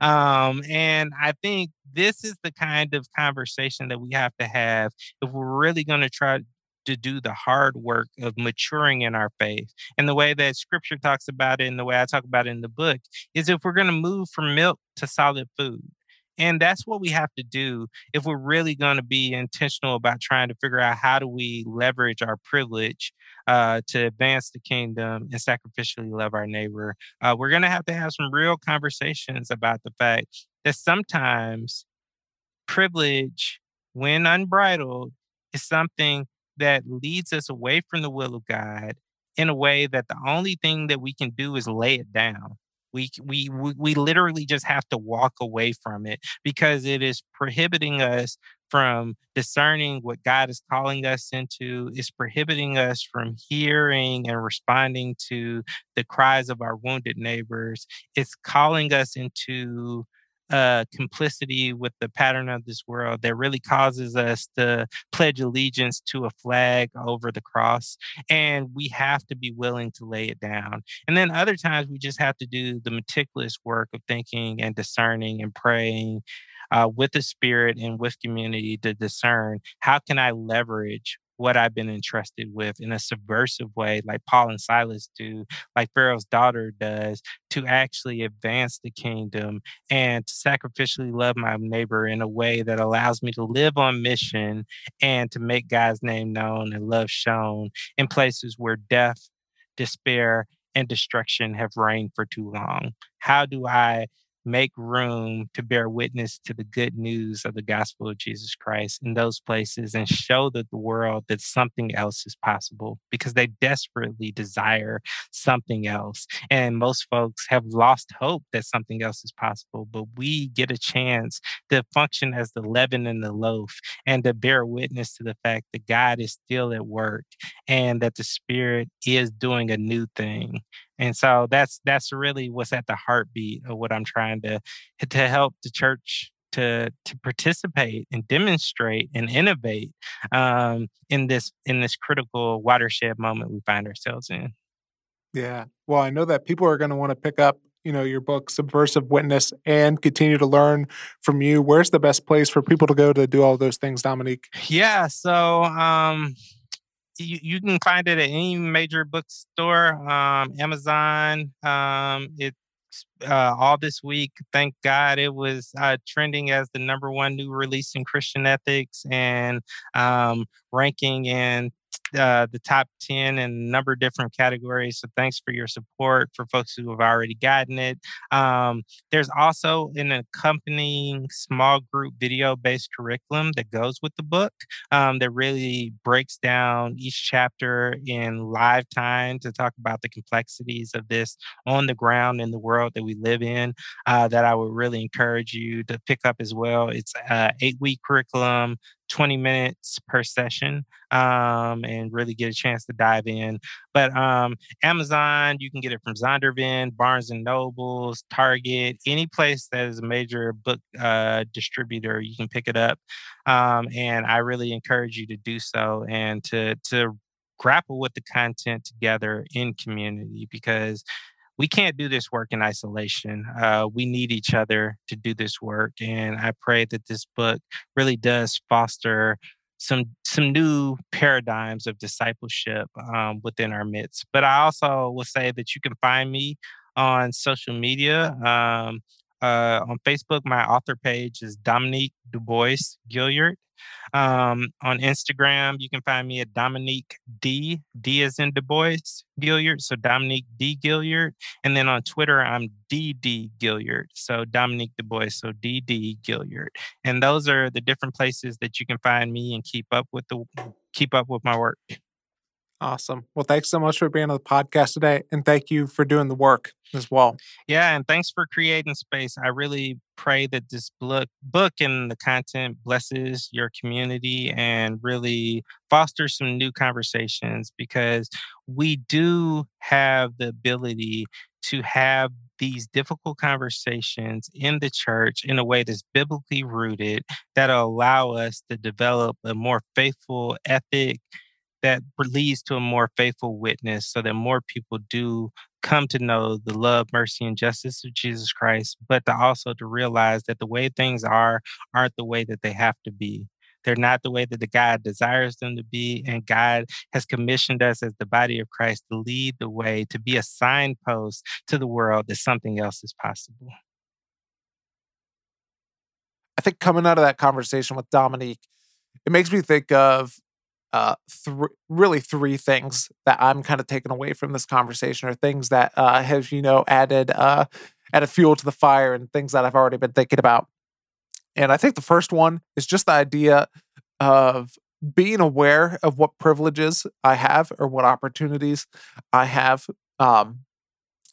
Um, and I think this is the kind of conversation that we have to have if we're really going to try to do the hard work of maturing in our faith. And the way that scripture talks about it and the way I talk about it in the book is if we're going to move from milk to solid food. And that's what we have to do if we're really going to be intentional about trying to figure out how do we leverage our privilege uh, to advance the kingdom and sacrificially love our neighbor. Uh, we're going to have to have some real conversations about the fact that sometimes privilege, when unbridled, is something that leads us away from the will of God in a way that the only thing that we can do is lay it down. We, we, we literally just have to walk away from it because it is prohibiting us from discerning what God is calling us into. It's prohibiting us from hearing and responding to the cries of our wounded neighbors. It's calling us into uh, complicity with the pattern of this world that really causes us to pledge allegiance to a flag over the cross. And we have to be willing to lay it down. And then other times we just have to do the meticulous work of thinking and discerning and praying. Uh, with the spirit and with community to discern how can I leverage what I've been entrusted with in a subversive way, like Paul and Silas do, like Pharaoh's daughter does, to actually advance the kingdom and to sacrificially love my neighbor in a way that allows me to live on mission and to make God's name known and love shown in places where death, despair, and destruction have reigned for too long. How do I make room to bear witness to the good news of the gospel of Jesus Christ in those places and show the world that something else is possible because they desperately desire something else. And most folks have lost hope that something else is possible, but we get a chance to function as the leaven in the loaf and to bear witness to the fact that God is still at work and that the Spirit is doing a new thing and so that's that's really what's at the heartbeat of what i'm trying to to help the church to to participate and demonstrate and innovate um, in this in this critical watershed moment we find ourselves in. Yeah. Well i know that people are going to want to pick up you know your book subversive witness and continue to learn from you. Where's the best place for people to go to do all those things dominique? Yeah so um you, you can find it at any major bookstore, um, Amazon. Um, it's uh, all this week. Thank God it was uh, trending as the number one new release in Christian ethics and um, ranking in uh, the top 10 in a number of different categories. So thanks for your support for folks who have already gotten it. Um, there's also an accompanying small group video based curriculum that goes with the book um, that really breaks down each chapter in live time to talk about the complexities of this on the ground in the world that we live in. Uh, that I would really encourage you to pick up as well. It's an eight week curriculum 20 minutes per session um, and really get a chance to dive in. But um, Amazon, you can get it from Zondervan, Barnes and Nobles, Target, any place that is a major book uh, distributor, you can pick it up. Um, and I really encourage you to do so and to to grapple with the content together in community because we can't do this work in isolation. Uh, we need each other to do this work. And I pray that this book really does foster some some new paradigms of discipleship um, within our midst. But I also will say that you can find me on social media. Um, uh, on Facebook, my author page is Dominique Dubois Gilliard. Um, on Instagram, you can find me at Dominique D. D is in Du Bois Gilliard. So Dominique D. Gilliard. And then on Twitter, I'm DD Gilliard. So Dominique Du Bois. So DD Gilliard. And those are the different places that you can find me and keep up with the keep up with my work. Awesome. Well, thanks so much for being on the podcast today. And thank you for doing the work as well. Yeah. And thanks for creating space. I really pray that this book, book and the content blesses your community and really fosters some new conversations because we do have the ability to have these difficult conversations in the church in a way that's biblically rooted that'll allow us to develop a more faithful ethic that leads to a more faithful witness so that more people do come to know the love, mercy, and justice of Jesus Christ, but to also to realize that the way things are aren't the way that they have to be. They're not the way that the God desires them to be. And God has commissioned us as the body of Christ to lead the way, to be a signpost to the world that something else is possible. I think coming out of that conversation with Dominique, it makes me think of uh, th- really three things that I'm kind of taking away from this conversation, are things that uh, have you know added uh, added fuel to the fire, and things that I've already been thinking about. And I think the first one is just the idea of being aware of what privileges I have or what opportunities I have, um,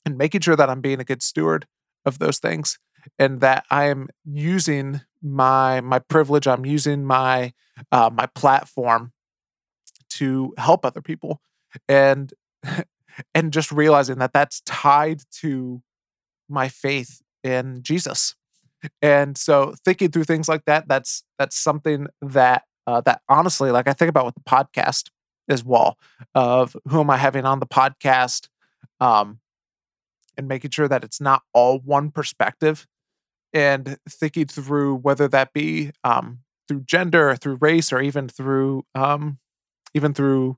and making sure that I'm being a good steward of those things, and that I am using my my privilege. I'm using my uh, my platform to help other people and and just realizing that that's tied to my faith in Jesus. And so thinking through things like that that's that's something that uh, that honestly like I think about with the podcast as well of who am I having on the podcast um and making sure that it's not all one perspective and thinking through whether that be um through gender or through race or even through um even through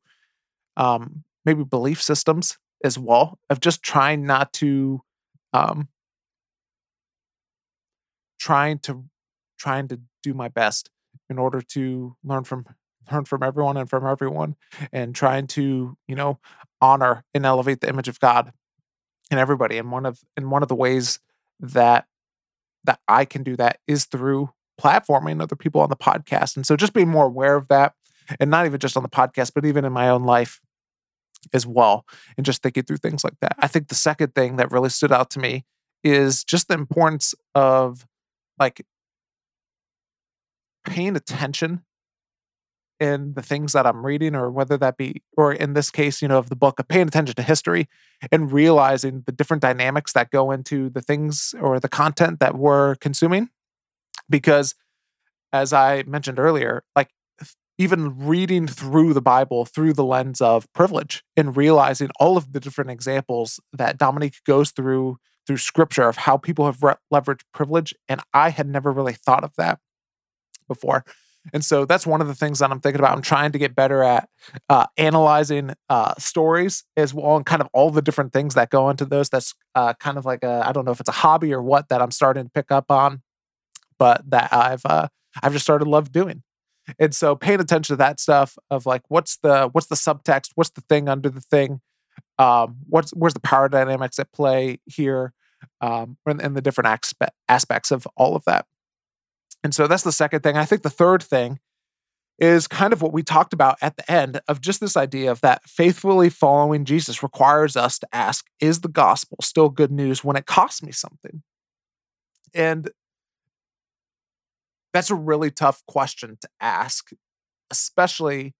um, maybe belief systems as well of just trying not to um, trying to trying to do my best in order to learn from learn from everyone and from everyone and trying to you know honor and elevate the image of god in everybody. And one of and one of the ways that that i can do that is through platforming other people on the podcast. And so just being more aware of that and not even just on the podcast, but even in my own life as well, and just thinking through things like that. I think the second thing that really stood out to me is just the importance of like paying attention in the things that I'm reading, or whether that be, or in this case, you know, of the book, of paying attention to history and realizing the different dynamics that go into the things or the content that we're consuming. Because as I mentioned earlier, like even reading through the Bible through the lens of privilege and realizing all of the different examples that Dominique goes through through scripture of how people have re- leveraged privilege. And I had never really thought of that before. And so that's one of the things that I'm thinking about. I'm trying to get better at uh, analyzing uh, stories as well, and kind of all the different things that go into those. That's uh, kind of like a I don't know if it's a hobby or what that I'm starting to pick up on, but that I've uh, I've just started love doing. And so paying attention to that stuff of like what's the what's the subtext, what's the thing under the thing, um, what's where's the power dynamics at play here, um, and, and the different aspe- aspects of all of that. And so that's the second thing. I think the third thing is kind of what we talked about at the end of just this idea of that faithfully following Jesus requires us to ask, is the gospel still good news when it costs me something? And that's a really tough question to ask, especially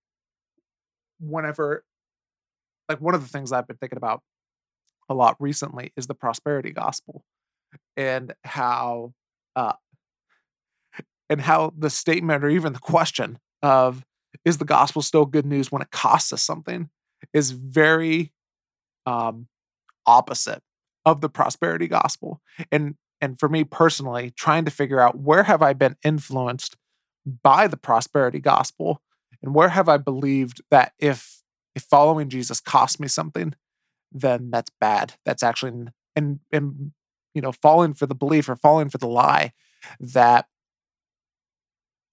whenever, like, one of the things I've been thinking about a lot recently is the prosperity gospel and how, uh, and how the statement or even the question of is the gospel still good news when it costs us something? is very um opposite of the prosperity gospel. And and for me personally, trying to figure out where have I been influenced by the prosperity gospel and where have I believed that if if following Jesus cost me something, then that's bad. That's actually and and you know falling for the belief or falling for the lie that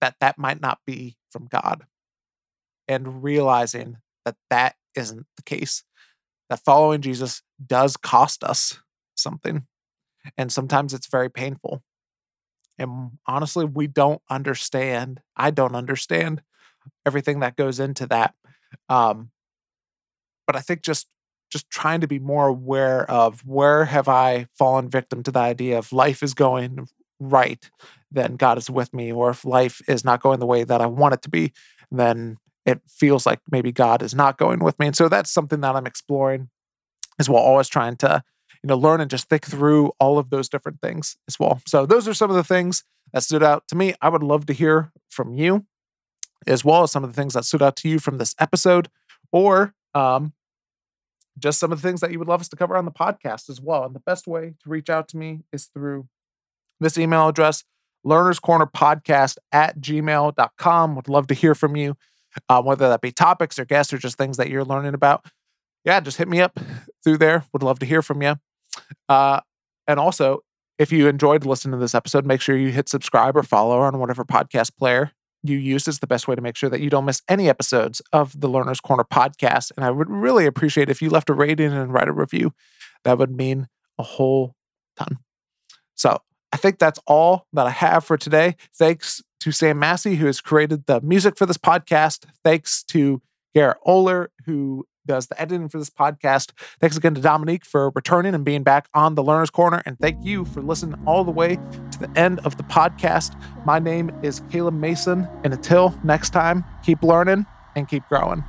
that that might not be from God and realizing that that isn't the case that following Jesus does cost us something and sometimes it's very painful. And honestly, we don't understand. I don't understand everything that goes into that. Um, but I think just just trying to be more aware of where have I fallen victim to the idea of life is going right, then God is with me, or if life is not going the way that I want it to be, then it feels like maybe God is not going with me. And so that's something that I'm exploring as well, always trying to you know, learn and just think through all of those different things as well. So those are some of the things that stood out to me. I would love to hear from you, as well as some of the things that stood out to you from this episode, or um, just some of the things that you would love us to cover on the podcast as well. And the best way to reach out to me is through this email address, learners corner podcast at gmail.com. Would love to hear from you, uh, whether that be topics or guests or just things that you're learning about. Yeah, just hit me up through there. Would love to hear from you. Uh, and also, if you enjoyed listening to this episode, make sure you hit subscribe or follow on whatever podcast player you use is the best way to make sure that you don't miss any episodes of the Learner's Corner podcast. And I would really appreciate if you left a rating and write a review. That would mean a whole ton. So I think that's all that I have for today. Thanks to Sam Massey, who has created the music for this podcast. Thanks to Garrett Oler, who does the editing for this podcast. Thanks again to Dominique for returning and being back on the Learner's Corner. And thank you for listening all the way to the end of the podcast. My name is Caleb Mason. And until next time, keep learning and keep growing.